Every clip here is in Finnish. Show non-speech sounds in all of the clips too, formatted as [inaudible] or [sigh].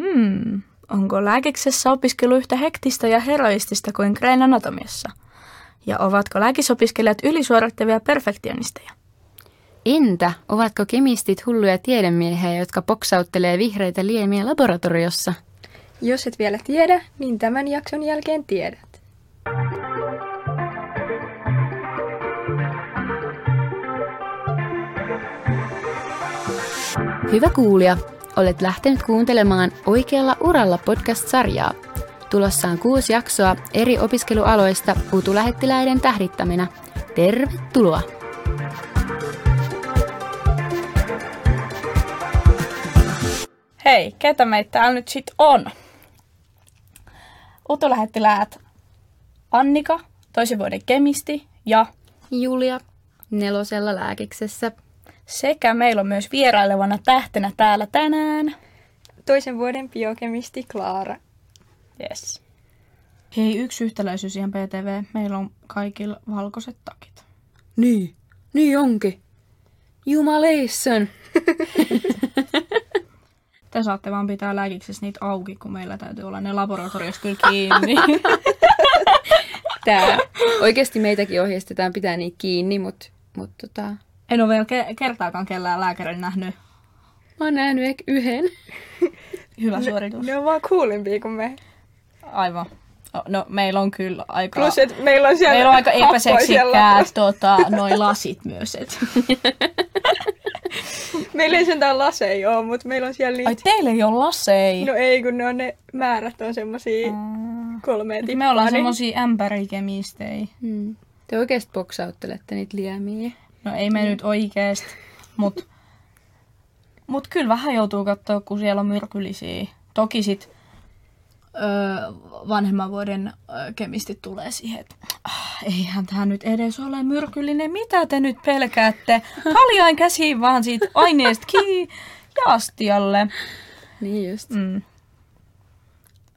Hmm, onko lääkiksessä opiskelu yhtä hektistä ja heroistista kuin Grain Anatomiassa? Ja ovatko lääkisopiskelijat ylisuorittavia perfektionisteja? Entä ovatko kemistit hulluja tiedemiehiä, jotka poksauttelee vihreitä liemiä laboratoriossa? Jos et vielä tiedä, niin tämän jakson jälkeen tiedät. Hyvä kuulija, olet lähtenyt kuuntelemaan Oikealla uralla podcast-sarjaa. Tulossa on kuusi jaksoa eri opiskelualoista utulähettiläiden tähdittäminä. Tervetuloa! Hei, ketä meitä täällä nyt sit on? Utulähettiläät Annika, toisen vuoden kemisti ja Julia, nelosella lääkiksessä. Sekä meillä on myös vierailevana tähtenä täällä tänään. Toisen vuoden biokemisti Klaara. Yes. Hei, yksi yhtäläisyys ihan PTV. Meillä on kaikilla valkoiset takit. Niin, niin onkin. Jumaleissan. [laughs] Te saatte vaan pitää lääkiksessä niitä auki, kun meillä täytyy olla ne laboratoriossa kyllä kiinni. [laughs] Tää. Oikeasti meitäkin ohjeistetaan pitää niitä kiinni, mutta mut tota, en ole vielä ke- kertaakaan kellään lääkärin nähnyt. mä oon nähnyt ehkä yhden. [laughs] Hyvä suoritus. Ne on vaan kuulimpia kuin me. Aivan. No, No, meillä on kyllä aika... Plus, että meillä on siellä Meillä on aika epäseksikkäät tota, noi lasit myös. Et. [laughs] Meillä ei sentään laseja ole, mutta meillä on siellä Ai niitä... teillä ei ole lasei. No ei, kun ne on ne määrät on semmosia kolmea tippaa. Me ollaan niin- semmosia ämpärikemistejä. Hmm. Te oikeasti poksauttelette niitä liemiä. No ei me nyt oikeesti, mut, mut kyllä vähän joutuu katsoa, kun siellä on myrkyllisiä. Toki sit öö, vanhemman vuoden öö, kemistit tulee siihen, että ah, eihän tämä nyt edes ole myrkyllinen. Mitä te nyt pelkäätte? Haljain käsiin vaan siitä aineesta kiinni ja astialle. Niin just. Mm,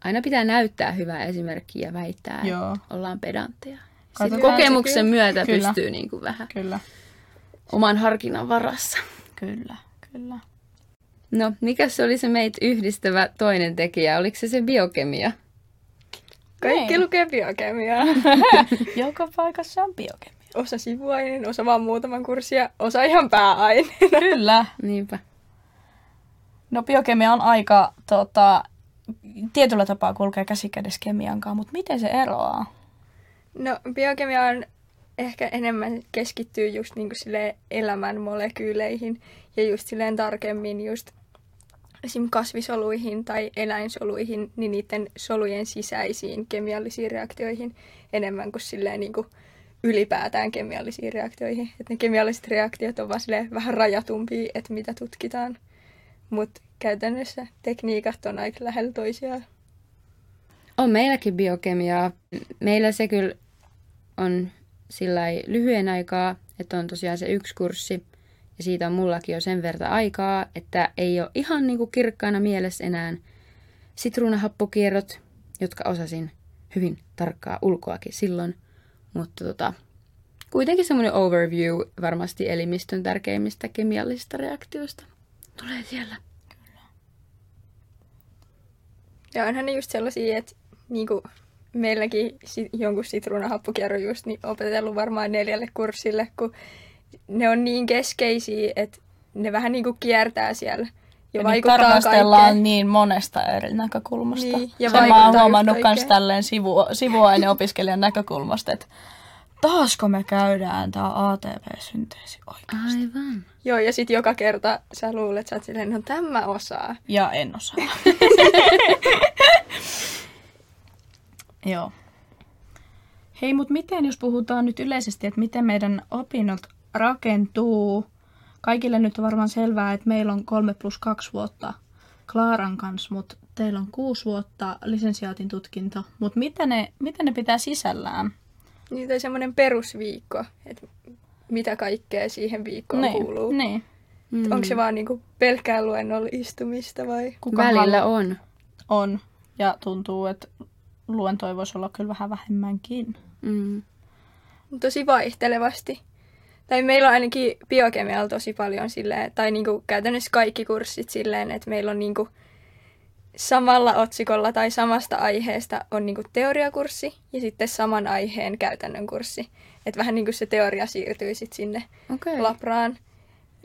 Aina pitää näyttää hyvää esimerkkiä ja väittää, Joo. että ollaan pedantteja. Sitten kokemuksen se myötä Kyllä. pystyy niin kuin vähän kyllä, oman harkinnan varassa. kyllä, kyllä. No, mikä se oli se meitä yhdistävä toinen tekijä? Oliko se se biokemia? Kaikki Niin. lukee biokemiaa. [laughs] Joka paikassa on biokemia. Osa sivuainen, osa vaan muutaman kurssia, osa ihan pääaine. Kyllä. Niinpä. No biokemia on aika tota, tietyllä tapaa kulkee käsikädessä kemian kanssa, mutta miten se eroaa? No biokemia on ehkä enemmän keskittyy just niinku silleen elämän molekyyleihin ja just silleen tarkemmin just esim. kasvisoluihin tai eläinsoluihin, niin niiden solujen sisäisiin kemiallisiin reaktioihin enemmän kuin silleen niinku ylipäätään kemiallisiin reaktioihin. Et ne kemialliset reaktiot on vaan vähän rajatumpia, että mitä tutkitaan. Mutta käytännössä tekniikat on aika lähellä toisiaan. On meilläkin biokemiaa. Meillä se kyllä on sillä lyhyen aikaa, että on tosiaan se yksi kurssi. Ja siitä on mullakin jo sen verran aikaa, että ei ole ihan niin kuin kirkkaana mielessä enää sitruunahappokierrot, jotka osasin hyvin tarkkaa ulkoakin silloin. Mutta tota, kuitenkin semmoinen overview varmasti elimistön tärkeimmistä kemiallisista reaktioista tulee siellä. Ja onhan ne just sellaisia, että niinku meilläkin si- jonkun sitruunahappokierron just niin opetellut varmaan neljälle kurssille, kun ne on niin keskeisiä, että ne vähän niinku kiertää siellä ja, Ja niitä vaikuttaa tarkastellaan kaikkeen. niin monesta eri näkökulmasta. Niin, ja Sen mä oon vaikuttaa huomannut myös tälleen sivu, sivuaineopiskelijan näkökulmasta, että taasko me käydään tää ATP-synteesi oikein. Aivan. Joo, ja sitten joka kerta sä luulet, että sä oot silleen, no tämä osaa. Ja en osaa. [laughs] Joo. Hei, mutta miten jos puhutaan nyt yleisesti, että miten meidän opinnot rakentuu? Kaikille nyt on varmaan selvää, että meillä on kolme plus kaksi vuotta Klaaran kanssa, mutta teillä on kuusi vuotta lisensiaatin tutkinto. Mutta mitä ne, mitä ne pitää sisällään? Niin tai semmoinen perusviikko, että mitä kaikkea siihen viikkoon Niin, kuuluu. niin. Mm. Onko se vaan niinku pelkkää luennolla istumista vai? Kuka Välillä halu- on. on. Ja tuntuu, että luentoja voisi olla kyllä vähän vähemmänkin. Mm. tosi vaihtelevasti. Tai meillä on ainakin biokemialla tosi paljon silleen, tai niinku käytännössä kaikki kurssit silleen, että meillä on niinku samalla otsikolla tai samasta aiheesta on niinku teoriakurssi ja sitten saman aiheen käytännön kurssi. Että vähän niin kuin se teoria siirtyy sitten sinne Okei. labraan.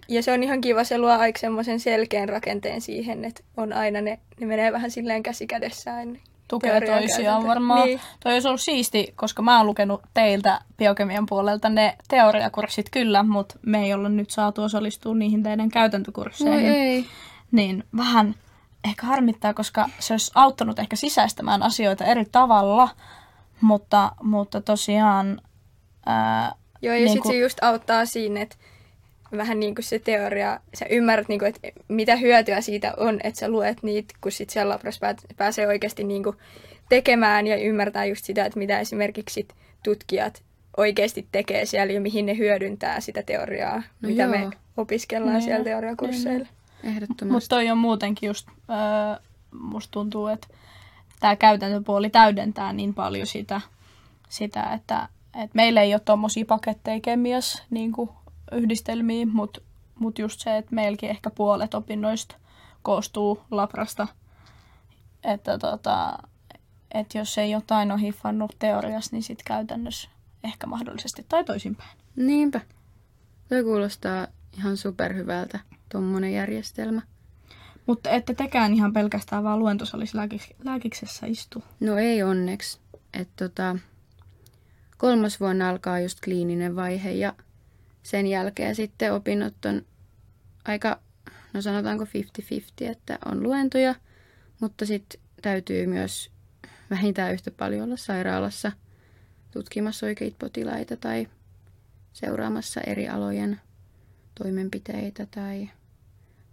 Ja se on ihan kiva, se luo aika semmoisen selkeän rakenteen siihen, että on aina ne, ne menee vähän silleen käsi kädessään. Ja toisiaan varmaan. Niin. Toi olisi ollut siisti, koska mä oon lukenut teiltä biokemian puolelta ne teoriakurssit kyllä, mutta me ei olla nyt saatu osallistua niihin teidän käytäntökursseihin. ei. Niin vähän ehkä harmittaa, koska se olisi auttanut ehkä sisäistämään asioita eri tavalla, mutta, mutta tosiaan... Ää, Joo, ja Niin sitten kuin- se just auttaa siinä, että vähän niin kuin se teoria, sä ymmärrät, niin kuin, että mitä hyötyä siitä on, että sä luet niitä, kun sitten siellä labrassa pääsee oikeasti niin kuin tekemään ja ymmärtää just sitä, että mitä esimerkiksi sit tutkijat oikeasti tekee siellä ja mihin ne hyödyntää sitä teoriaa, No mitä joo. me opiskellaan Niin. siellä teoriakursseilla. Ehdottomasti. Mutta toi on muutenkin just, öö, musta tuntuu, että tämä käytäntöpuoli täydentää niin paljon sitä, sitä että, että meillä ei ole tuommoisia paketteja kemias niin yhdistelmiä, mutta mut just se, että meilläkin ehkä puolet opinnoista koostuu labrasta. Että tota, et jos ei jotain ole hiffannut teoriassa, niin sitten käytännössä ehkä mahdollisesti tai toisinpäin. Niinpä. Toi kuulostaa ihan superhyvältä, tommonen järjestelmä. Mutta ette tekään ihan pelkästään vaan luentosalissa lääkik- lääkiksessä istu. No ei onneksi. Et tota, kolmas vuonna alkaa just kliininen vaihe ja sen jälkeen sitten opinnot on aika, no sanotaanko 50-50, että on luentoja, mutta sitten täytyy myös vähintään yhtä paljon olla sairaalassa tutkimassa oikeita potilaita tai seuraamassa eri alojen toimenpiteitä tai,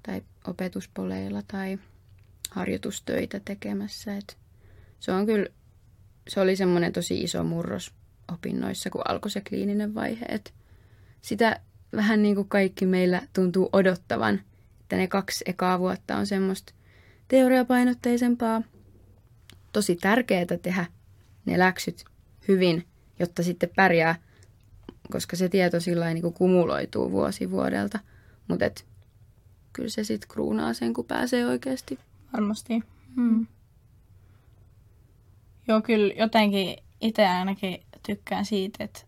tai opetuspoleilla tai harjoitustöitä tekemässä. Et se on kyllä, se oli semmoinen tosi iso murros opinnoissa, kun alkoi se kliininen vaihe. Et sitä vähän niin kuin kaikki meillä tuntuu odottavan, että ne kaksi ekaa vuotta on semmoista teoriapainotteisempaa. Tosi tärkeää tehdä ne läksyt hyvin, jotta sitten pärjää, koska se tieto sillä niin kuin kumuloituu vuosi vuodelta. Mutta kyllä se sitten kruunaa sen, kun pääsee oikeasti Varmasti. Hmm. Joo, kyllä jotenkin itse ainakin tykkään siitä, että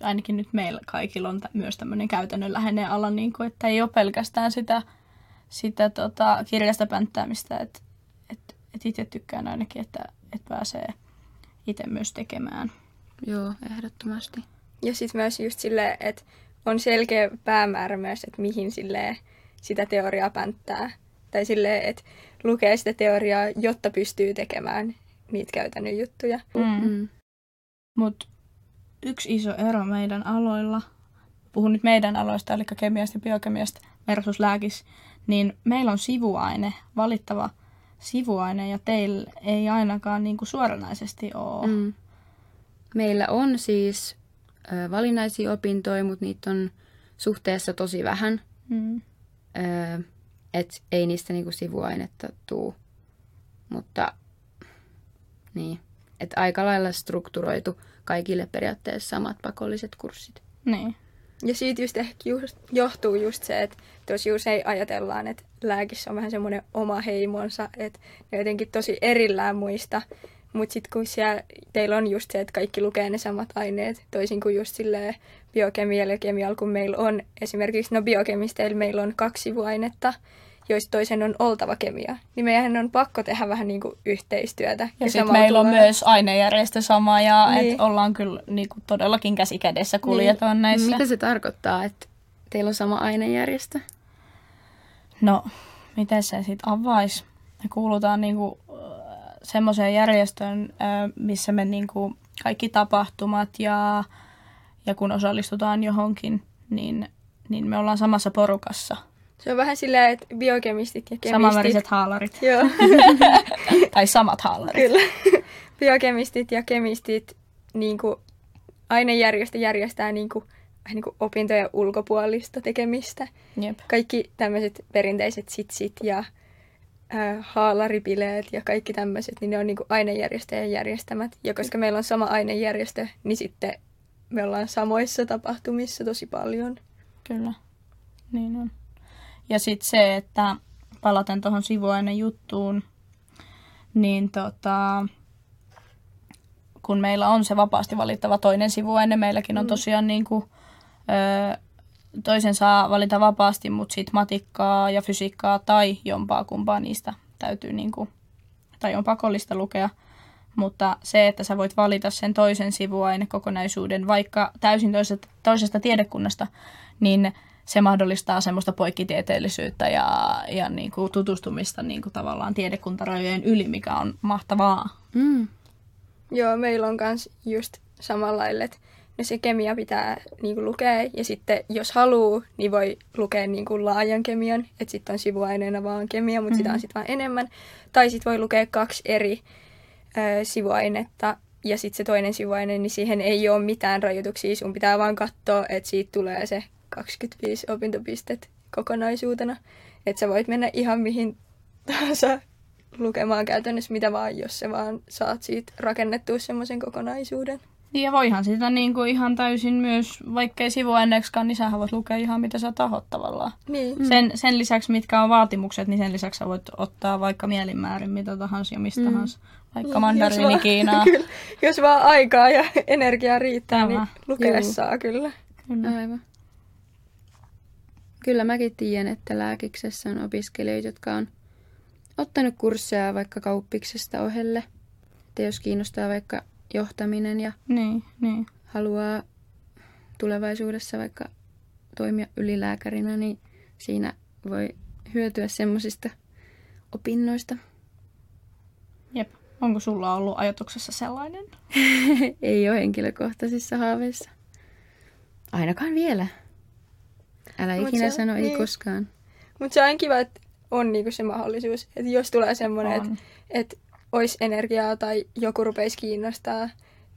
ainakin nyt meillä kaikilla on tä- myös tämmöinen käytännönläheinen ala, niin kuin, että ei ole pelkästään sitä, sitä tota, kirjasta pänttäämistä, että et, et itse tykkään ainakin, että et pääsee itse myös tekemään. Joo, ehdottomasti. Ja sitten myös just silleen, että on selkeä päämäärä myös, että mihin silleen sitä teoriaa pänttää. Tai silleen, että lukee sitä teoriaa, jotta pystyy tekemään niitä käytännön juttuja. Mm. Mm. Mutta yksi iso ero meidän aloilla, puhun nyt meidän aloista, eli kemiasta ja biokemiasta versus lääkis, niin meillä on sivuaine, valittava sivuaine, ja teillä ei ainakaan niinku suoranaisesti ole. Mm. Mm. Meillä on siis ö, valinnaisia opintoja, mutta niitä on suhteessa tosi vähän. Mm. Ö, et ei niistä niinku sivuainetta tuu. Mutta niin, et aika lailla strukturoitu kaikille periaatteessa samat pakolliset kurssit. Niin. Ja siitä just ehkä just, johtuu just se, että tosi usein ajatellaan, että lääkissä on vähän semmoinen oma heimonsa, että ne on jotenkin tosi erillään muista. Mutta sitten kun siellä, teillä on just se, että kaikki lukee ne samat aineet, toisin kuin just silleen biokemialla ja kemialla, kun meillä on esimerkiksi, no biokemisteillä meillä on kaksi sivuainetta, joista toisen on oltava kemia, niin meidän on pakko tehdä vähän niin kuin yhteistyötä. Ja, ja sitten meillä on myös ainejärjestö sama, ja niin. Niin. et ollaan kyllä niinku todellakin käsi kädessä kuljetaan niin. näissä. Mitä se tarkoittaa, että teillä on sama ainejärjestö? No, miten se sitten avaisi? Me kuulutaan niinku äh, semmoiseen järjestöön, äh, missä me niinku kaikki tapahtumat ja, ja kun osallistutaan johonkin, niin, niin me ollaan samassa porukassa. Se on vähän silleen, että biokemistit ja kemistit... Samanväriset haalarit. Joo. [laughs] tai samat haalarit. Kyllä. Biokemistit ja kemistit niin kuin ainejärjestö järjestää niin kuin, vähän niin kuin opintojen ulkopuolista tekemistä. Jep. Kaikki tämmöiset perinteiset sitsit ja äh, haalaripileet ja kaikki tämmöiset, niin ne on niin kuin ainejärjestöjen järjestämät. Ja koska meillä on sama ainejärjestö, niin sitten me ollaan samoissa tapahtumissa tosi paljon. Kyllä, niin on. Ja sitten se, että palaten tuohon sivuaine juttuun, niin tota, kun meillä on se vapaasti valittava toinen sivuaine, meilläkin on tosiaan niin kuin, ö, toisen saa valita vapaasti, mutta sitten matikkaa ja fysiikkaa tai jompaa kumpaa niistä täytyy niin kuin, tai on pakollista lukea. Mutta se, että sä voit valita sen toisen sivuainekokonaisuuden vaikka täysin toisesta, toisesta tiedekunnasta, niin se mahdollistaa semmoista poikkitieteellisyyttä ja, ja niin kuin tutustumista niin kuin tavallaan tiedekuntarajojen yli, mikä on mahtavaa. Mm. Joo, meillä on myös just samalla lailla, että no se kemia pitää niinku lukea ja sitten jos haluaa, niin voi lukea niinku laajan kemian, että sitten on sivuaineena vaan kemia, mutta mm-hmm. sitä on sitten vaan enemmän. Tai sitten voi lukea kaksi eri ö, sivuainetta ja sitten se toinen sivuaine, niin siihen ei ole mitään rajoituksia, sun pitää vaan katsoa, että siitä tulee se 25 opintopistet kokonaisuutena. Että sä voit mennä ihan mihin tahansa lukemaan käytännössä mitä vaan, jos sä vaan saat siitä rakennettua semmoisen kokonaisuuden. Niin ja voihan sitä niin kuin ihan täysin myös, vaikkei sivuaineeksikaan, niin sä voit lukea ihan mitä sä tahot tavallaan. Niin. Mm. Sen, sen lisäksi, mitkä on vaatimukset, niin sen lisäksi sä voit ottaa vaikka mielinmäärin mitä tahansa ja mistä mm. tahansa. Vaikka Niin, mandariini jos vaan- Kiinaa. [laughs] Kyllä, jos vaan aikaa ja energiaa riittää, Tämä. niin lukea Juu. saa kyllä. Kyllä. Aivan. Kyllä mäkin tiedän, että lääkiksessä on opiskelijoita, jotka on ottanut kursseja vaikka kauppiksesta ohelle. Että jos kiinnostaa vaikka johtaminen ja Niin, niin. haluaa tulevaisuudessa vaikka toimia ylilääkärinä, niin siinä voi hyötyä semmoisista opinnoista. Jep. Onko sulla ollut ajatuksessa sellainen? [laughs] ei ole henkilökohtaisissa haaveissa. Ainakaan vielä. Älä Mut ikinä se- sano ei niin. koskaan. Mutta se on kiva, että on niinku se mahdollisuus, että jos tulee semmoinen, että et olisi energiaa tai joku rupeisi kiinnostaa,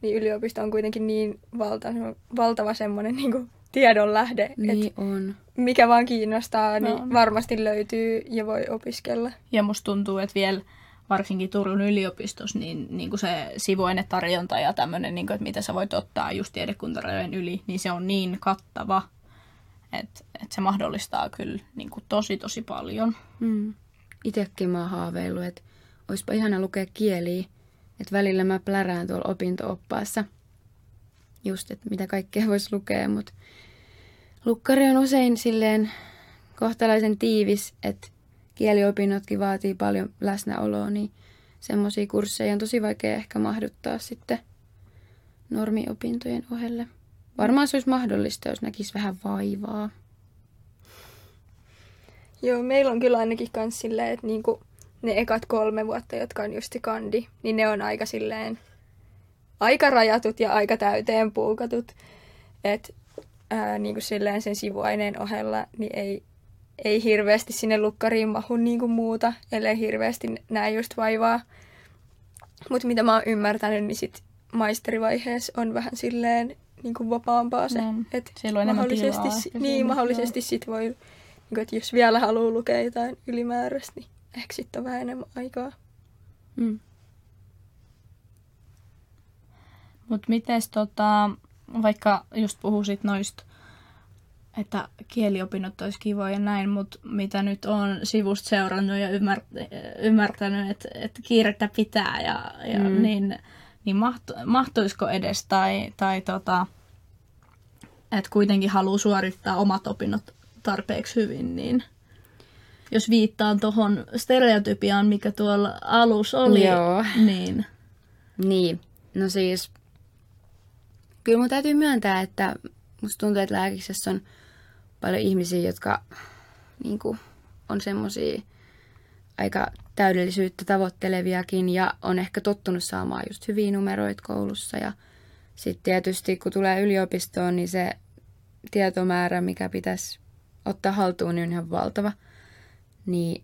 niin yliopisto on kuitenkin niin valtava, valtava semmoinen niinku tiedon lähde, että Niin on. mikä vaan kiinnostaa, niin On. varmasti löytyy ja voi opiskella. Ja musta tuntuu, että vielä varsinkin Turun yliopistossa, niin, niin kuin se sivuainetarjonta ja tämmöinen, niin kuin, että mitä sä voit ottaa just tiedekuntarajojen yli, niin se on niin kattava, että, että se mahdollistaa kyllä niin kuin tosi tosi paljon. Mm. Itekin mä oon haaveillut, että olisipa ihana lukea kieliä. Että välillä mä plärään tuolla opinto-oppaassa. Just, että mitä kaikkea voisi lukea, mutta lukkari on usein silleen kohtalaisen tiivis, että kieliopinnotkin vaatii paljon läsnäoloa, niin semmoisia kursseja on tosi vaikea ehkä mahduttaa sitten normiopintojen ohelle. Varmaan se olisi mahdollista, jos näkisi vähän vaivaa. Joo, meillä on kyllä ainakin kans silleen, että niinku ne ekat kolme vuotta, jotka on just kandi, niin ne on aika silleen aika rajatut ja aika täyteen puukatut. Että niinku silleen sen sivuaineen ohella niin ei, ei hirveästi sinne lukkariin mahu niinku muuta, ellei hirveästi näe just vaivaa. Mutta mitä mä oon ymmärtänyt, niin sit maisterivaiheessa on vähän silleen niinku vapaampaa se. On. Et Siellä on enemmän mahdollisesti, tilaa si- niin, mahdollisesti sit voi, niin kuin, että jos vielä haluaa lukea jotain ylimääräistä, niin ehkä sitten on vähän enemmän aikaa. Mm. Mutta mites tota, vaikka just puhuisit noista, että kieliopinnot olisi kivoja ja näin, mutta mitä nyt on sivusta seurannut ja ymmär- ymmärtänyt, että, että kiirettä pitää ja, ja Mm. niin, niin mahtu, mahtuisiko edes tai, tai tota, että kuitenkin haluaa suorittaa omat opinnot tarpeeksi hyvin, niin jos viittaan tuohon stereotypiaan, mikä tuolla alussa oli, Joo. niin Niin, no siis kyllä mun täytyy myöntää, että musta tuntuu, että lääkiksessä on paljon ihmisiä, jotka niin kuin, on semmosia aika täydellisyyttä tavoitteleviakin ja on ehkä tottunut saamaan just hyviä numeroita koulussa ja sitten tietysti kun tulee yliopistoon, niin se tietomäärä, mikä pitäisi ottaa haltuun, niin on ihan valtava. Niin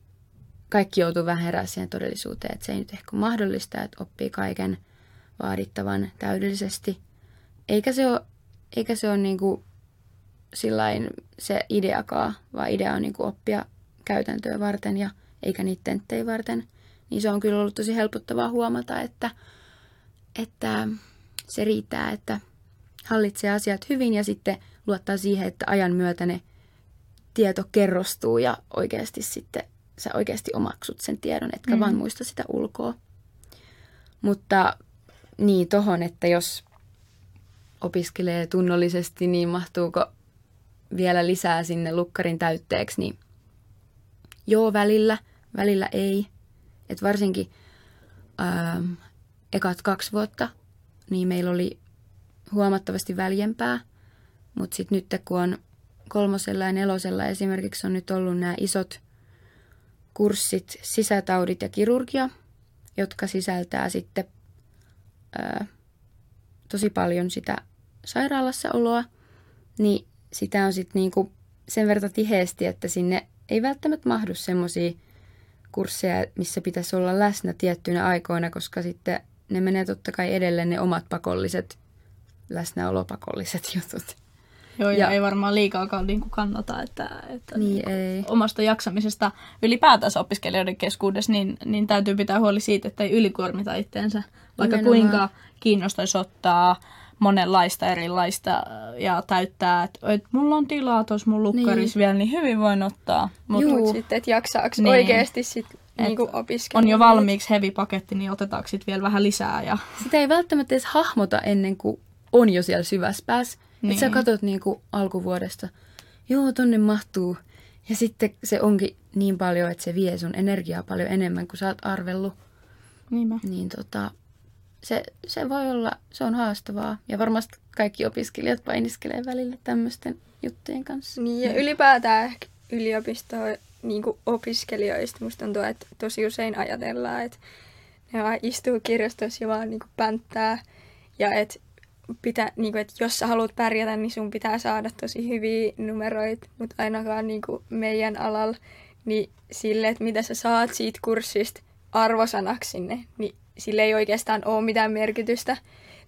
kaikki joutuu vähän herää siihen todellisuuteen, että se ei nyt ehkä mahdollista, että oppii kaiken vaadittavan täydellisesti. Eikä se ole, eikä se ole niinku sillain se ideakaan, vaan idea on niinku oppia käytäntöä varten ja eikä niitä tenttejä varten. Niin se on kyllä ollut tosi helpottavaa huomata, että, että se riittää, että hallitsee asiat hyvin ja sitten luottaa siihen, että ajan myötä ne tieto kerrostuu ja oikeasti sitten sä oikeasti omaksut sen tiedon, etkä Mm. vaan muista sitä ulkoa. Mutta niin tohon, että jos opiskelee tunnollisesti, niin mahtuuko vielä lisää sinne lukkarin täytteeksi, niin joo välillä, välillä ei. Et varsinkin ähm, ekat kaksi vuotta, niin meillä oli huomattavasti väljempää. Mutta sitten nyt kun on kolmosella ja nelosella esimerkiksi on nyt ollut nämä isot kurssit sisätaudit ja kirurgia, jotka sisältää sitten ää, tosi paljon sitä sairaalassa oloa, niin sitä on sitten niinku sen verran tiheesti, että sinne ei välttämättä mahdu semmoisia kursseja, missä pitäisi olla läsnä tiettyinä aikoina, koska sitten ne menee totta kai edelleen ne omat pakolliset, läsnäolopakolliset [laughs] jutut. Joo, ja, ja ei varmaan liikaakaan niin kuin kannata, että, että niin ei. omasta jaksamisesta ylipäätänsä opiskelijoiden keskuudessa, niin, niin täytyy pitää huoli siitä, että ei ylikuormita itteensä. Vaikka Nimenomaan. kuinka kiinnostaisi ottaa monenlaista erilaista ja täyttää, että, että mulla on tilaa tuossa mun lukkarissa niin. vielä, niin hyvin voin ottaa. Mutta Mut sitten, että jaksaako niin. oikeasti sit niinku opiskella. On jo valmiiksi heavy paketti, niin otetaanko sitten vielä vähän lisää. Ja... Sitä ei välttämättä edes hahmota ennen kuin on jo siellä syvässä päässä. Niin. Että sä katsot niinku alkuvuodesta, joo, tonne mahtuu. Ja sitten se onkin niin paljon, että se vie sun energiaa paljon enemmän kuin sä oot arvellut. Niinpä. Niin tota, se, se voi olla, se on haastavaa. Ja varmasti kaikki opiskelijat painiskelee välillä tämmöisten juttujen kanssa. Niin, ja ylipäätään ehkä yliopistoa niin opiskelijoista musta tuntuu, että tosi usein ajatellaan, että ne vaan istuu kirjastossa ja vaan niin pänttää. Ja että pitää, niin kuin, että jos sä haluat pärjätä, niin sun pitää saada tosi hyviä numeroita, mutta ainakaan niin kuin meidän alalla, niin sille, että mitä sä saat siitä kurssista arvosanaksi sinne, niin sille ei oikeastaan ole mitään merkitystä.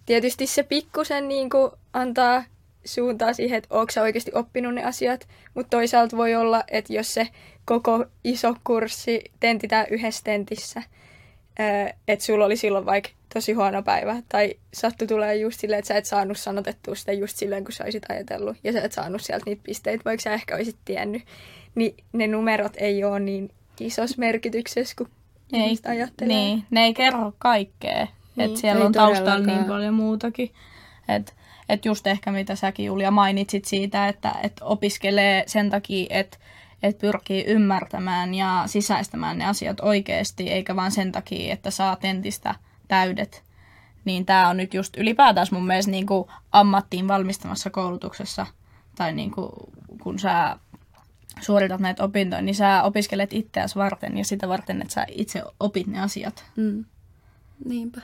Tietysti se pikkusen niin kuin antaa suuntaa siihen, että onko oikeasti oppinut ne asiat, mutta toisaalta voi olla, että jos se koko iso kurssi tentitään yhdessä tentissä, että sulla oli silloin vaikka tosi huono päivä, tai sattu tulee just silleen, että sä et saanut sanotettua sitä just silleen, kun sä olisit ajatellut, ja sä et saanut sieltä niitä pisteitä, vaikka sä ehkä olisit tiennyt, niin ne numerot ei ole niin isossa merkityksessä kuin ei, ajattelee. Niin, ne ei kerro kaikkea. Niin, että siellä on taustalla niin paljon muutakin. Että et just ehkä mitä säkin Julia mainitsit siitä, että et opiskelee sen takia, että et pyrkii ymmärtämään ja sisäistämään ne asiat oikeasti, eikä vaan sen takia, että saa entistä täydet. Niin tämä on nyt just ylipäätään mun mielestä niin kuin ammattiin valmistamassa koulutuksessa, tai niin kuin, kun sä suoritat näitä opintoja, niin sä opiskelet itseäsi varten ja sitä varten, että sä itse opit ne asiat. Mm. Niinpä.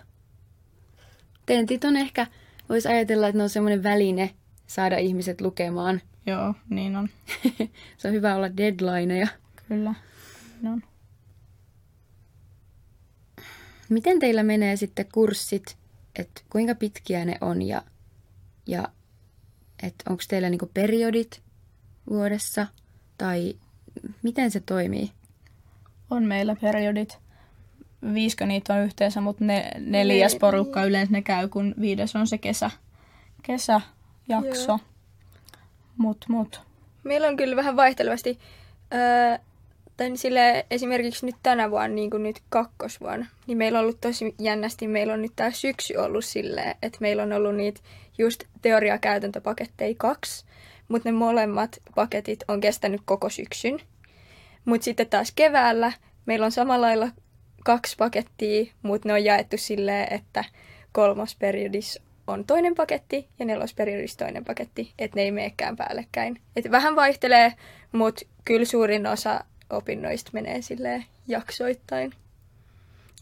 Tentit on ehkä, voisi ajatella, että ne on semmoinen väline saada ihmiset lukemaan. [laughs] Joo, niin on. Se on hyvä olla deadlineja. Kyllä, niin on. Miten teillä menee sitten kurssit, että kuinka pitkiä ne on ja, ja että onko teillä niinku periodit vuodessa tai miten se toimii? On meillä periodit. Viisikö niitä on yhteensä, mutta ne, neljäs ne, porukka niin. yleensä ne käy, kun viides on se kesä, kesäjakso. Mut, mut. Meillä on kyllä vähän vaihtelevasti. Öö, tai sille esimerkiksi nyt tänä vuonna, niin kuin nyt kakkosvuonna, niin meillä on ollut tosi jännästi, meillä on nyt tämä syksy ollut silleen, että meillä on ollut niitä just teoria-käytäntöpaketteja kaksi, mutta ne molemmat paketit on kestänyt koko syksyn. Mutta sitten taas keväällä meillä on samalla lailla kaksi pakettia, mutta ne on jaettu silleen, että kolmosperiodissa on toinen paketti ja nelosperiodissa toinen paketti, että ne ei meekään päällekkäin. Et vähän vaihtelee, mutta kyllä suurin osa opinnoista menee sille jaksoittain.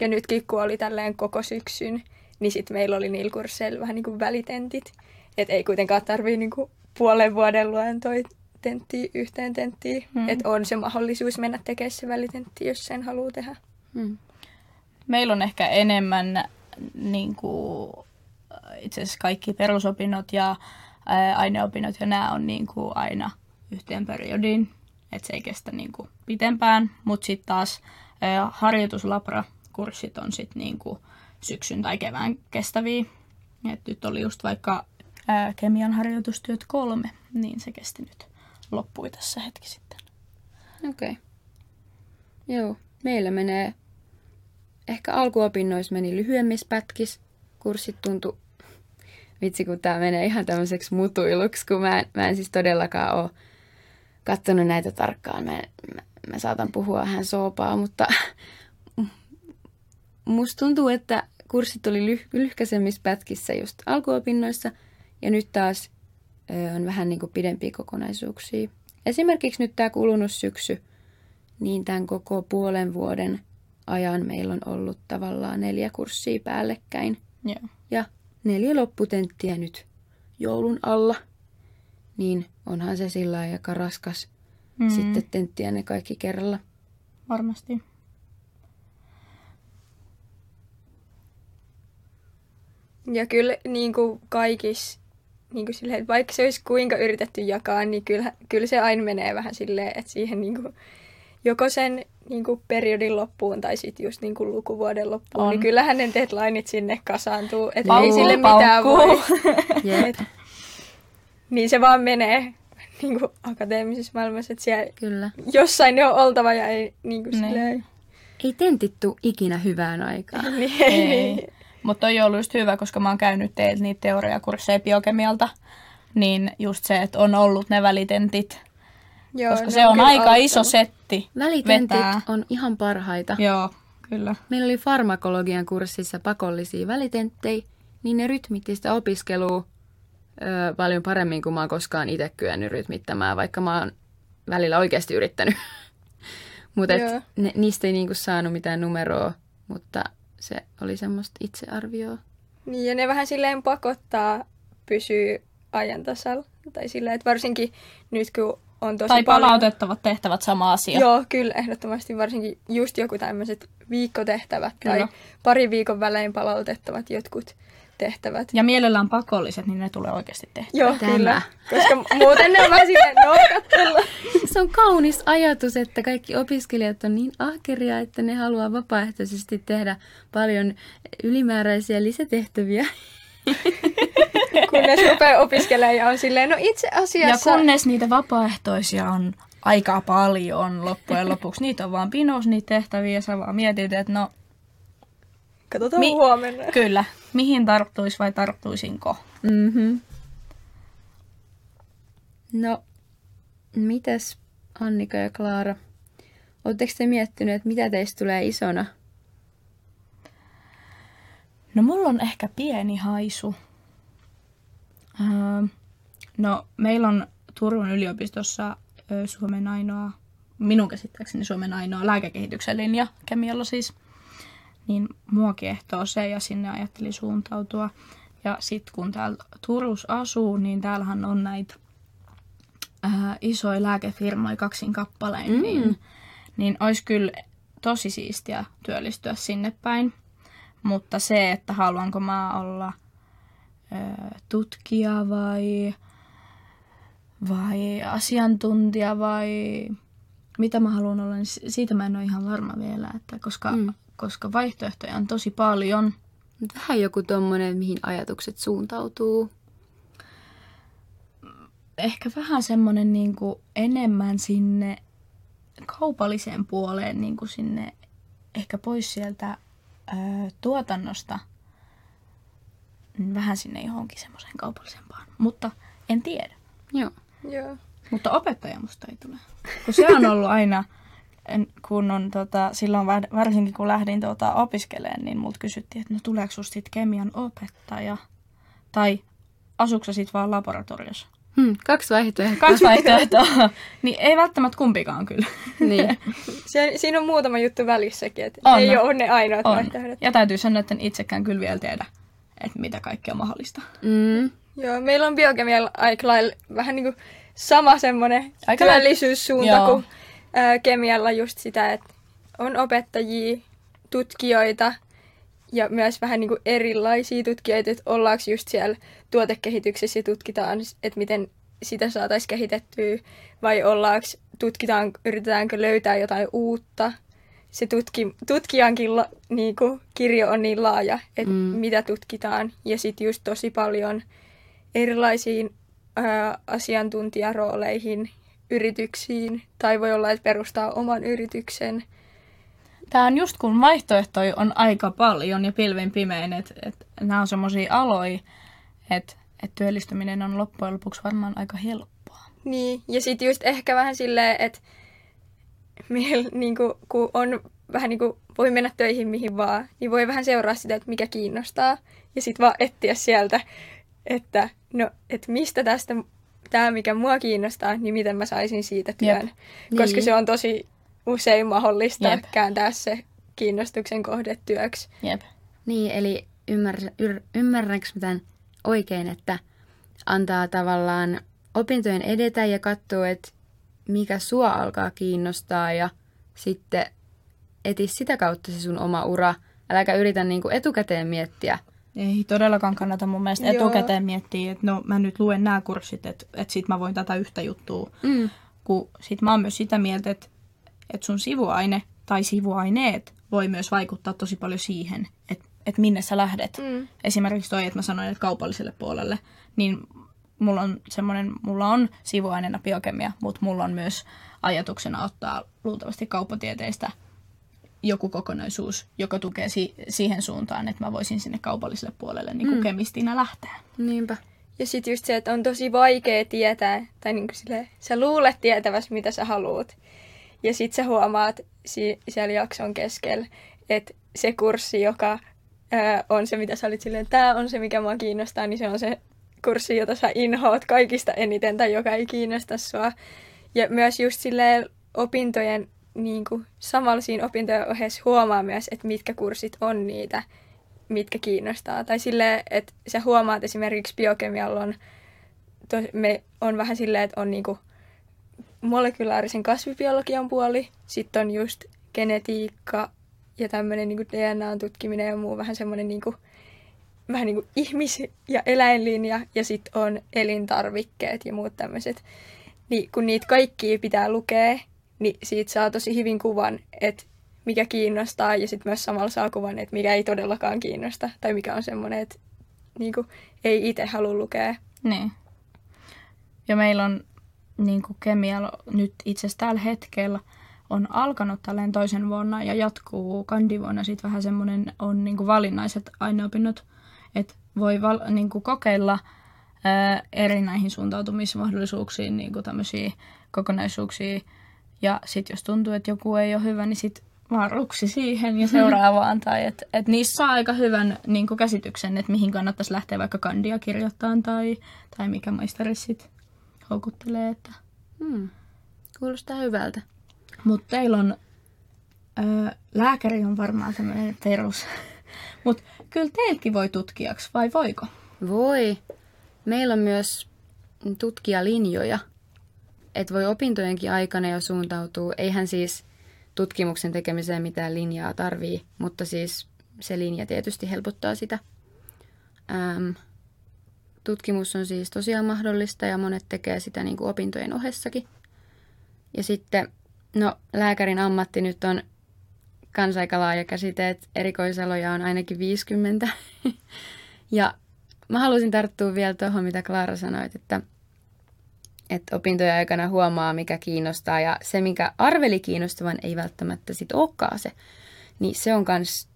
Ja nytkin kun oli tälleen koko syksyn, niin sitten meillä oli niillä kursseilla vähän niin kuin välitentit. Että ei kuitenkaan tarvii niin kuin puolen vuoden luentoi tenttiä yhteen tenttiin. Hmm. Että on se mahdollisuus mennä tekemään se välitentti, jos sen haluaa tehdä. Hmm. Meillä on ehkä enemmän niin kuin, itse asiassa kaikki perusopinnot ja ää, aineopinnot ja nämä on niin kuin aina yhteen periodiin että se ei kestä niin kuin pitempään, mutta sitten taas ää, harjoituslabra-kurssit on sitten niin kuin syksyn tai kevään kestäviä. Et nyt oli just vaikka ää, kemian harjoitustyöt kolme, niin se kesti nyt loppui tässä hetki sitten. Okei. Okay. Joo, meillä menee ehkä alkuopinnoissa meni lyhyemmissä pätkissä. Kurssit tuntui, vitsi kun tämä menee ihan tämmöiseksi mutuiluksi, kun mä en, mä en siis todellakaan ole katsonut näitä tarkkaan. Mä, mä, mä saatan puhua hän soopaa, mutta [laughs] musta tuntuu, että kurssit oli lyh- lyhkäisemmissä pätkissä just alkuopinnoissa ja nyt taas ö, on vähän niin kuin pidempiä kokonaisuuksia. Esimerkiksi nyt tämä kulunut syksy, niin tämän koko puolen vuoden ajan meillä on ollut tavallaan neljä kurssia päällekkäin. Joo. Ja neljä lopputenttiä nyt joulun alla. Niin onhan se sillä lailla aika raskas mm. sitten tenttiä ne kaikki kerralla. Varmasti. Ja kyllä niin kuin kaikissa, niin kuin silleen, että vaikka se olisi kuinka yritetty jakaa, niin kyllä, kyllä se aina menee vähän silleen, että siihen niin kuin, joko sen niin kuin periodin loppuun tai sitten just niin kuin lukuvuoden loppuun, On. niin kyllähän ne deadlineit sinne kasaantuu, että ei sille mitään voi. Jep, Niin se vaan menee niin kuin akateemisessa maailmassa, että siellä kyllä. jossain ne on oltava ja ei niin kuin Niin. silleen, Ei tentittu ikinä hyvään aikaan. [laughs] niin, ei. Ei. Mutta toi on ollut just hyvä, koska mä oon käynyt teiltä niitä teoriakursseja biokemialta. Niin just se, että on ollut ne välitentit. Joo, koska se on kyllä aika auttanut. iso setti Välitentit vetää. on ihan parhaita. Joo, kyllä. Meillä oli farmakologian kurssissa pakollisia välitenttejä, niin ne rytmitti sitä opiskelua ö, paljon paremmin kuin mä oon koskaan itse kyennyt rytmittämään, vaikka mä oon välillä oikeasti yrittänyt. [laughs] mutta niistä ei niinku saanut mitään numeroa, mutta se oli semmoista itsearvioa. Niin, ja ne vähän silleen pakottaa pysyä ajan tasalla. Tai silleen, että varsinkin nyt kun on tosi Tai paljon... palautettavat tehtävät sama asia. Joo, kyllä, ehdottomasti. Varsinkin just joku tämmöiset viikkotehtävät Kyllä. tai pari viikon välein palautettavat jotkut tehtävät. Ja mielellään pakolliset, niin ne tulee oikeasti tehdä. Joo, Tämä. kyllä. Koska muuten ne on vähän silleen nokkattella. [laughs] Se on kaunis ajatus, että kaikki opiskelijat on niin ahkeria, että ne haluaa vapaaehtoisesti tehdä paljon ylimääräisiä lisätehtäviä. [laughs] Kunnes rupeaa opiskelemaan ja on silleen, no itse Ja asiassa... kunnes niitä vapaaehtoisia on aika paljon loppujen [laughs] lopuksi, niitä on vaan pinos niitä tehtäviä ja sä vaan mietit, että no Katsotaan Mi- huomenna. [laughs] kyllä, mihin tarttuisi vai tarttuisinko? Mm-hmm. No, mitäs Annika ja Klaara? Oletteko te miettinyt, että mitä teistä tulee isona? No mulla on ehkä pieni haisu. Öö, no meillä on Turun yliopistossa ö, Suomen ainoa, minun käsittääkseni Suomen ainoa lääkekehityksen linja kemialla siis. Niin mua kiehtoo se ja sinne ajattelin suuntautua. Ja sitten kun täällä Turussa asuu, niin täällähän on näitä ää, isoja lääkefirmoja kaksin kappaleen, mm. niin, niin olisi kyllä tosi siistiä työllistyä sinne päin. Mutta se, että haluanko mä olla ö, tutkija vai, vai asiantuntija vai mitä mä haluan olla, niin si- siitä mä en ole ihan varma vielä, että koska, mm. koska vaihtoehtoja on tosi paljon. Vähän joku tommonen, mihin ajatukset suuntautuu. Ehkä vähän semmoinen niin kuin enemmän sinne kaupalliseen puoleen, niin kuin sinne ehkä pois sieltä ö, tuotannosta mm, vähän sinne johonkin semmoiseen kaupallisempaan. Mutta en tiedä. Joo. Joo. Mutta opettaja musta ei tule. Kun se on ollut aina, kun on tota, silloin var- varsinkin kun lähdin tota, opiskelemaan, niin multa kysyttiin, että no tuleeko susta kemian opettaja? Tai asuuko sit vaan laboratoriossa? Hmm, kaksi vaihtoehtoa. Kaksi vaihtoehtoa. niin ei välttämättä kumpikaan kyllä. niin. [laughs] Se, siinä on muutama juttu välissäkin, että On. ei ole ne ainoat On. vaihtoehdot. Ja täytyy sanoa, että en itsekään kyllä vielä tiedä, että mitä kaikkea on mahdollista. Mm. Joo, meillä on biokemialla aika lailla vähän niin kuin sama semmoinen Aika työllisyyssuunta Joo. kuin ää, kemialla just sitä, että on opettajia, tutkijoita ja myös vähän niin kuin erilaisia tutkijoita, että ollaanko just siellä tuotekehityksessä ja tutkitaan, että miten sitä saataisiin kehitettyä vai ollaanko, tutkitaan, yritetäänkö löytää jotain uutta. Se tutki, tutkijankin la, niin kuin, kirjo on niin laaja, että Mm. mitä tutkitaan ja sitten just tosi paljon erilaisiin ää, asiantuntijarooleihin, yrityksiin, tai voi olla, että perustaa oman yrityksen. Tämä on just kun vaihtoehtoja on aika paljon ja pilvin pimein, että et, nämä on semmoisia aloja, että et työllistyminen on loppujen lopuksi varmaan aika helppoa. Niin, ja sitten just ehkä vähän silleen, että meillä niinku, kun on vähän niin kuin voi mennä töihin mihin vaan, niin voi vähän seuraa sitä, että mikä kiinnostaa. Ja sitten vaan etsiä sieltä, että no, että mistä tästä tämä, mikä mua kiinnostaa, niin miten mä saisin siitä työn. Jep. Koska niin. se on tosi usein mahdollista Jep. kääntää se kiinnostuksen kohde työksi. Jep. Niin, eli ymmär, yr, ymmärränkö mä tämän oikein, että antaa tavallaan opintojen edetä ja katsoa, että mikä sua alkaa kiinnostaa ja sitten eti sitä kautta se sun oma ura. Äläkä yritä niinku etukäteen miettiä. Ei todellakaan kannata mun mielestä Joo. etukäteen miettiä, että no mä nyt luen nämä kurssit, että, että sit mä voin tätä yhtä juttua. Mm. Kun sit mä oon myös sitä mieltä, että, että sun sivuaine tai sivuaineet voi myös vaikuttaa tosi paljon siihen, että, että minne sä lähdet. Mm. Esimerkiksi toi, että mä sanoin, että kaupalliselle puolelle, niin mulla on semmoinen, mulla on sivuaineena biokemia, mutta mulla on myös ajatuksena ottaa luultavasti kauppatieteistä joku kokonaisuus, joka tukee si- siihen suuntaan, että mä voisin sinne kaupalliselle puolelle niin kuin mm. kemistinä lähteä. Niinpä. Ja sitten just se, että on tosi vaikea tietää, tai niin kuin sille, sä luulet tietäväsi, mitä sä haluat. Ja sitten sä huomaat si- siellä jakson keskellä, että se kurssi, joka ää, on se, mitä sä olit silleen, tämä on se, mikä mua kiinnostaa, niin se on se kurssi, jota sä inhoat kaikista eniten tai joka ei kiinnosta sua. Ja myös just silleen opintojen niin kuin, samalla siinä opintojen ohessa huomaa myös, että mitkä kurssit on niitä, mitkä kiinnostaa. Tai silleen, että sä huomaat esimerkiksi biokemialla on, to, me on vähän silleen, että on niinku molekulaarisen kasvibiologian puoli, sitten on just genetiikka ja tämmöinen niinku DNA-tutkiminen ja muu vähän semmoinen niinku, vähän niinku ihmis- ja eläinlinja ja sitten on elintarvikkeet ja muut tämmöiset. Niin kun niitä kaikkia pitää lukea, niin siitä saa tosi hyvin kuvan, että mikä kiinnostaa ja sitten myös samalla saa kuvan, että mikä ei todellakaan kiinnosta tai mikä on semmoinen, että niin kuin, ei itse halua lukea. Niin. Ja meillä on niin kuin kemialla nyt itse asiassa tällä hetkellä on alkanut tälleen toisen vuonna ja jatkuu kandivuonna sitten vähän semmoinen on niin kuin valinnaiset aineopinnot, että voi val, niin kuin kokeilla ää, eri näihin suuntautumismahdollisuuksiin niin kuin tämmöisiä kokonaisuuksia ja sitten jos tuntuu, että joku ei ole hyvä, niin sitten vaan ruksi siihen ja seuraavaan. [laughs] tai että et niissä saa aika hyvän niin käsityksen, että mihin kannattaisi lähteä vaikka kandia kirjoittamaan tai, tai mikä maisteri sitten houkuttelee. Että. Hmm. Kuulostaa hyvältä. Mutta teillä on, ö, lääkäri on varmaan tämmöinen perus. [laughs] Mutta kyllä teilläkin voi tutkijaksi, vai voiko? Voi. Meillä on myös tutkijalinjoja että voi opintojenkin aikana jo suuntautua. Eihän siis tutkimuksen tekemiseen mitään linjaa tarvii, mutta siis se linja tietysti helpottaa sitä. Ähm, tutkimus on siis tosiaan mahdollista ja monet tekee sitä niin kuin opintojen ohessakin. Ja sitten, no lääkärin ammatti nyt on kans aika laaja käsite, että erikoisaloja on ainakin 50. [laughs] ja mä halusin tarttua vielä tuohon, mitä Klaara sanoit, että – että opintojen aikana huomaa, mikä kiinnostaa ja se, mikä arveli kiinnostavan, ei välttämättä sit olekaan se. Niin se on myös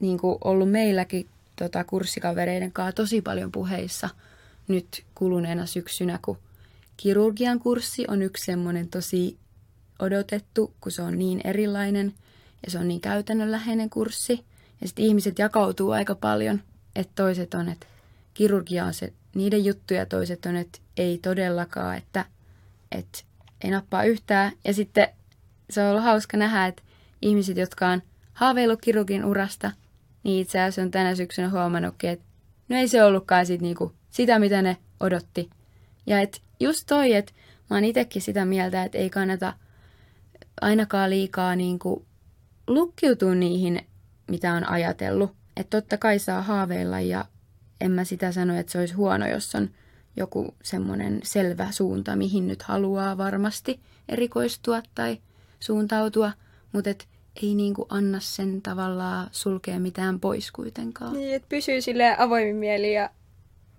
niin ollut meilläkin tota, kurssikavereiden kanssa tosi paljon puheissa nyt kuluneena syksynä, kun kirurgian kurssi on yksi semmoinen tosi odotettu, kun se on niin erilainen ja se on niin käytännönläheinen kurssi. Ja sitten ihmiset jakautuu aika paljon, että toiset on, että kirurgia on se niiden juttuja, toiset on, että ei todellakaan, että, että ei nappaa yhtään. Ja sitten se on ollut hauska nähdä, että ihmiset, jotka on haaveillut kirurgin urasta, niin itse asiassa on tänä syksynä huomannutkin, että no ei se ollutkaan sit niinku sitä, mitä ne odotti. Ja et just toi, että mä oon itsekin sitä mieltä, että ei kannata ainakaan liikaa niinku lukkiutua niihin, mitä on ajatellut. Että totta kai saa haaveilla ja en mä sitä sano, että se olisi huono, jos on joku semmoinen selvä suunta, mihin nyt haluaa varmasti erikoistua tai suuntautua, mutta et ei niinku anna sen tavallaan sulkea mitään pois kuitenkaan. Niin, että pysyy sille avoimin mieli ja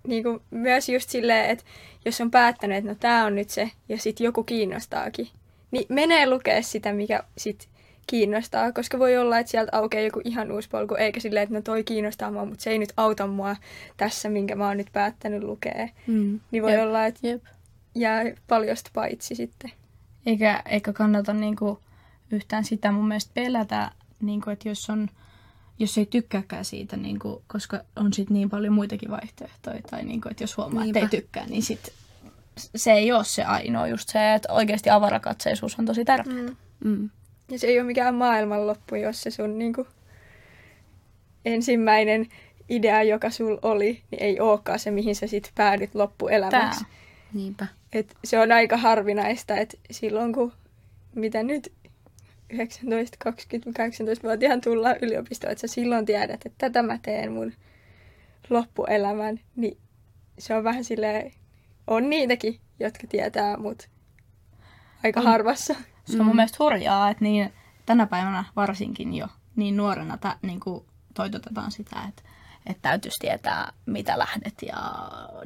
niinku myös just silleen, että jos on päättänyt, että no tämä on nyt se ja sitten joku kiinnostaakin, niin menee lukea sitä, mikä sit kiinnostaa, koska voi olla, että sieltä aukeaa joku ihan uusi polku, eikä silleen, että no toi kiinnostaa mua, mutta se ei nyt auta mua tässä, minkä mä oon nyt päättänyt lukea. Mm. Niin voi Jep. olla, että Jep. jää paljosta paitsi sitten. Eikä, eikä kannata niinku yhtään sitä mun mielestä pelätä, niinku, että jos, on, jos ei tykkääkään siitä, niinku, koska on sit niin paljon muitakin vaihtoehtoja, tai niinku, että jos huomaa, että ei tykkää, niin sit se ei ole se ainoa, just se, että oikeasti avarakatseisuus on tosi tärkeä. Mm. Mm. Ja se ei ole mikään maailmanloppu, jos se sun niinku, ensimmäinen idea, joka sul oli, niin ei olekaan se, mihin sä sit päädyt loppuelämäksi. Tää. Niinpä. Et se on aika harvinaista, että silloin kun, mitä nyt, 19, 20, 18-vuotiaan tullaan yliopistoon, että sä silloin tiedät, että tätä mä teen mun loppuelämän, niin se on vähän silleen, on niitäkin, jotka tietää, mutta aika On. harvassa. Se on mun mielestä hurjaa, että niin, tänä päivänä varsinkin jo niin nuorena tä, niin kuin toitotetaan sitä, että, että täytyisi tietää, mitä lähdet ja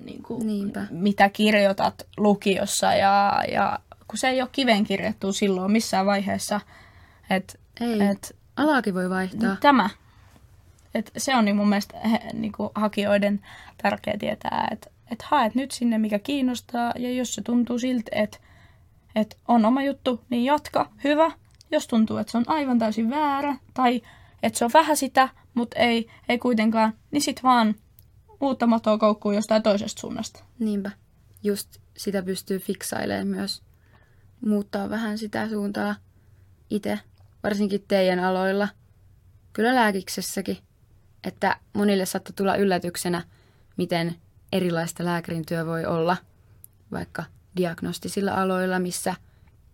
niin kuin, Niinpä. mitä kirjoitat lukiossa. Ja, ja kun se ei ole kiven kirjattu silloin missään vaiheessa, että Ei. et, Alaakin voi vaihtaa. tämä. Et se on niin mun mielestä he, niin kuin hakijoiden tärkeää tietää, että et haet nyt sinne, mikä kiinnostaa, ja jos se tuntuu siltä, että et on oma juttu, niin jatka, hyvä. Jos tuntuu, että se on aivan täysin väärä, tai että se on vähän sitä, mutta ei, ei kuitenkaan, niin sit vaan uutta matoa koukkuun jostain toisesta suunnasta. Niinpä. Just sitä pystyy fiksailemaan myös. Muuttaa vähän sitä suuntaa itse, varsinkin teidän aloilla. Kyllä lääkiksessäkin. Että monille saattaa tulla yllätyksenä, miten erilaista lääkärin työ voi olla, vaikka diagnostisilla aloilla, missä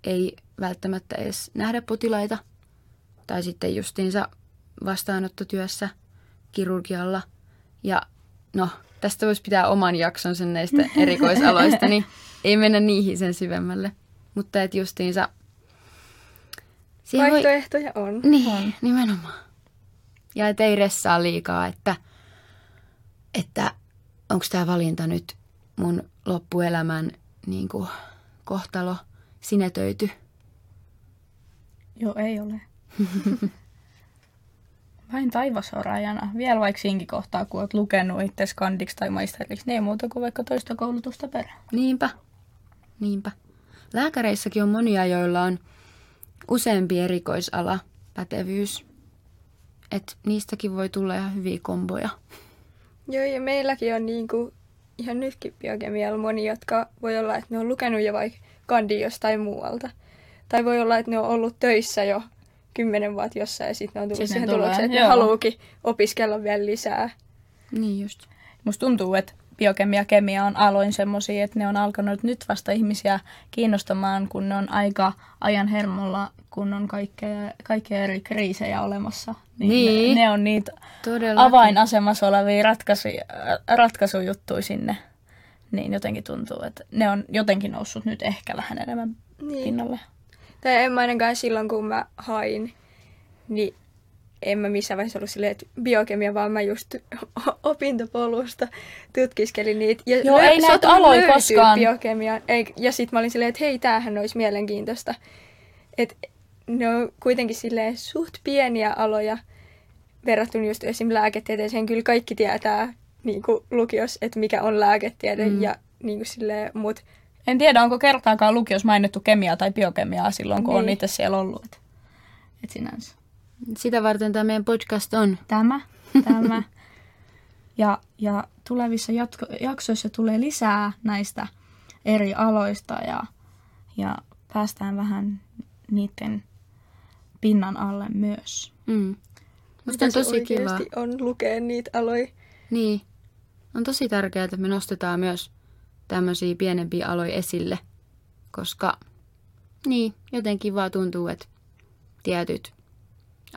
ei välttämättä edes nähdä potilaita. Tai sitten justiinsa vastaanottotyössä, kirurgialla. Ja no, tästä voisi pitää oman jaksonsa näistä [laughs] erikoisaloista, niin ei mennä niihin sen syvemmälle. Mutta et justiinsa... siihen voi- Vaihtoehtoja on. niin, On. nimenomaan. Ja et ei ressaa liikaa, että, että onko tämä valinta nyt mun loppuelämän niin kuin, kohtalo sinetöity. Joo, ei ole. [laughs] Vain taivas on rajana. Vielä vaikka siinkin kohtaa, kun oot lukenut itse skandiksi tai maisteriksi, niin ei muuta kuin vaikka toista koulutusta perään. Niinpä, niinpä. Lääkäreissäkin on monia, joilla on useampi erikoisala pätevyys. Et niistäkin voi tulla ihan hyviä komboja. Joo, ja meilläkin on niinku, ihan nytkin biokemialla moni, jotka voi olla, että ne on lukenut jo vaikka kandi jostain muualta. Tai voi olla, että ne on ollut töissä jo kymmenen vuotta jossain ja sitten ne on tullut siihen tulokseen, että ne haluukin opiskella vielä lisää. Niin just. Musta tuntuu, että biokemia ja kemia on aloin semmoisia, että ne on alkanut nyt vasta ihmisiä kiinnostamaan, kun ne on aika ajan hermolla, kun on kaikkea, kaikkea eri kriisejä olemassa. Niin. Ne, ne on niitä Todella. avainasemassa olevia ratkaisu, ratkaisujuttuja sinne. Niin jotenkin tuntuu, että ne on jotenkin noussut nyt ehkä vähän enemmän Niin. pinnalle. Tai en mä ainakaan silloin, kun mä hain, niin en mä missään vaiheessa ollut silleen, että biokemia, vaan mä just [laughs] opintopolusta tutkiskelin niitä. Ja Joo, ei näitä löytyy koskaan. Biokemia. Ei, ja sitten mä olin silleen, että hei, tämähän olisi mielenkiintoista. Että ne on kuitenkin silleen suht pieniä aloja verrattuna just esim. lääketieteeseen. Kyllä kaikki tietää niin kuin lukios, että mikä on lääketiede Mm. ja niin kuin silleen, mut En tiedä, onko kertaakaan lukios mainittu kemiaa tai biokemiaa silloin, kun niin. on itse siellä ollut. Et, et sinänsä. Sitä varten tämä meidän podcast on. Tämä, tämä. [laughs] Ja, ja tulevissa jatko, jaksoissa tulee lisää näistä eri aloista ja, ja päästään vähän niiden pinnan alle myös. Mm. Musta on tosi kiva. on lukea niitä aloja. Niin. On tosi tärkeää, että me nostetaan myös tämmöisiä pienempiä aloja esille, koska niin, jotenkin vaan tuntuu, että tietyt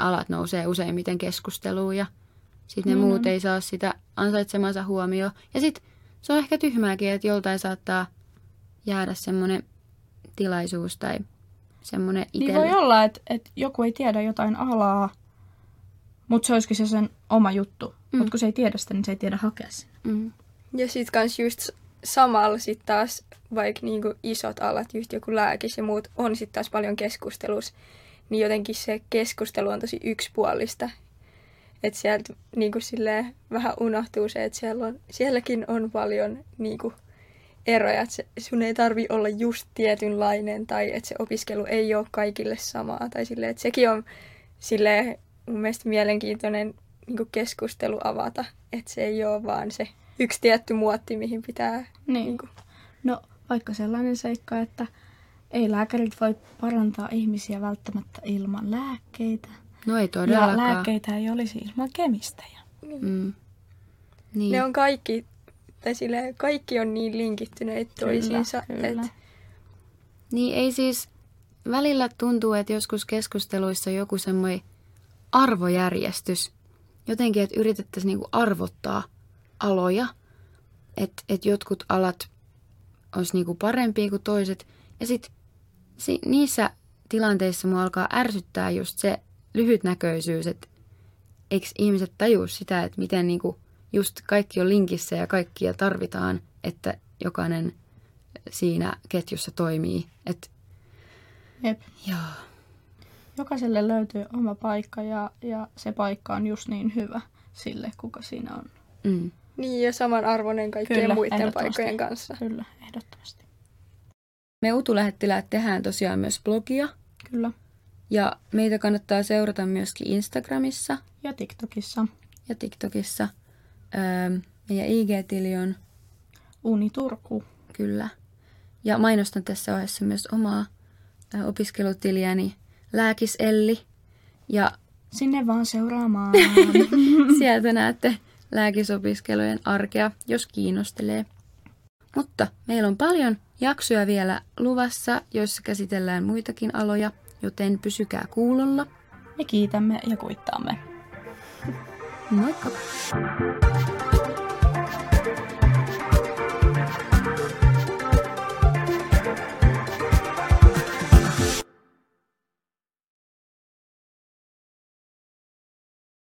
alat nousee useimmiten keskusteluun ja sitten ne Niin muut ei saa sitä ansaitsemansa huomioon. Ja sitten se on ehkä tyhmääkin, että joltain saattaa jäädä semmoinen tilaisuus tai semmoinen Niin itselle. voi olla, että, että joku ei tiedä jotain alaa, mutta se olisikin se sen oma juttu. Mm. Mutta kun se ei tiedä sitä, niin se ei tiedä hakea sinne. Mm. Ja sit kans just samalla sit taas vaikka niinku isot alat, just joku lääkis ja muut, on sit taas paljon keskustelus, niin jotenkin se keskustelu on tosi yksipuolista. Että sieltä niin kuin silleen, vähän unohtuu se, että siellä on, sielläkin on paljon niin kuin, eroja. Että se, sun ei tarvi olla just tietynlainen tai että se opiskelu ei ole kaikille samaa. Tai silleen, että sekin on silleen, mun mielestä mielenkiintoinen niin kuin keskustelu avata. Että se ei ole vaan se yksi tietty muotti, mihin pitää... Niin. Niin kuin, No vaikka sellainen seikka, että ei lääkärit voi parantaa ihmisiä välttämättä ilman lääkkeitä. No ei Ja todellakaan. lääkkeitä ei olisi ilman kemistejä. Mm. Niin. ne on kaikki, tai silleen, kaikki on niin linkittyneet toisiinsa. kyllä. että Niin ei siis, välillä tuntuu, että joskus keskusteluissa joku semmoinen arvojärjestys, jotenkin, että yritettäisiin niinku arvottaa aloja, että et jotkut alat olisi niinku parempia kuin toiset. Ja sitten si, niissä tilanteissa mua alkaa ärsyttää just se lyhytnäköisyys, että eikö ihmiset tajua sitä, että miten niinku just kaikki on linkissä ja kaikkia tarvitaan, että jokainen siinä ketjussa toimii. Et, Jep. joo. Jokaiselle löytyy oma paikka ja, ja se paikka on just niin hyvä sille, kuka siinä on. Mm. Niin, ja samanarvoinen kaikkien Kyllä, muiden paikkojen kanssa. Kyllä, ehdottomasti. Me Utulähettiläät tehdään tosiaan myös blogia. Kyllä. Ja meitä kannattaa seurata myöskin Instagramissa Ja TikTokissa ja TikTokissa. Öö, meidän IG-tili on Uni Turku. kyllä. Ja mainostan tässä vaiheessa myös omaa opiskelutiliäni Lääkiselli. Ja Sinne vaan seuraamaan. [laughs] sieltä näette lääkisopiskelujen arkea, jos kiinnostelee. Mutta meillä on paljon jaksoja vielä luvassa, joissa käsitellään muitakin aloja, joten pysykää kuulolla. Me kiitämme ja kuittaamme. Moikka!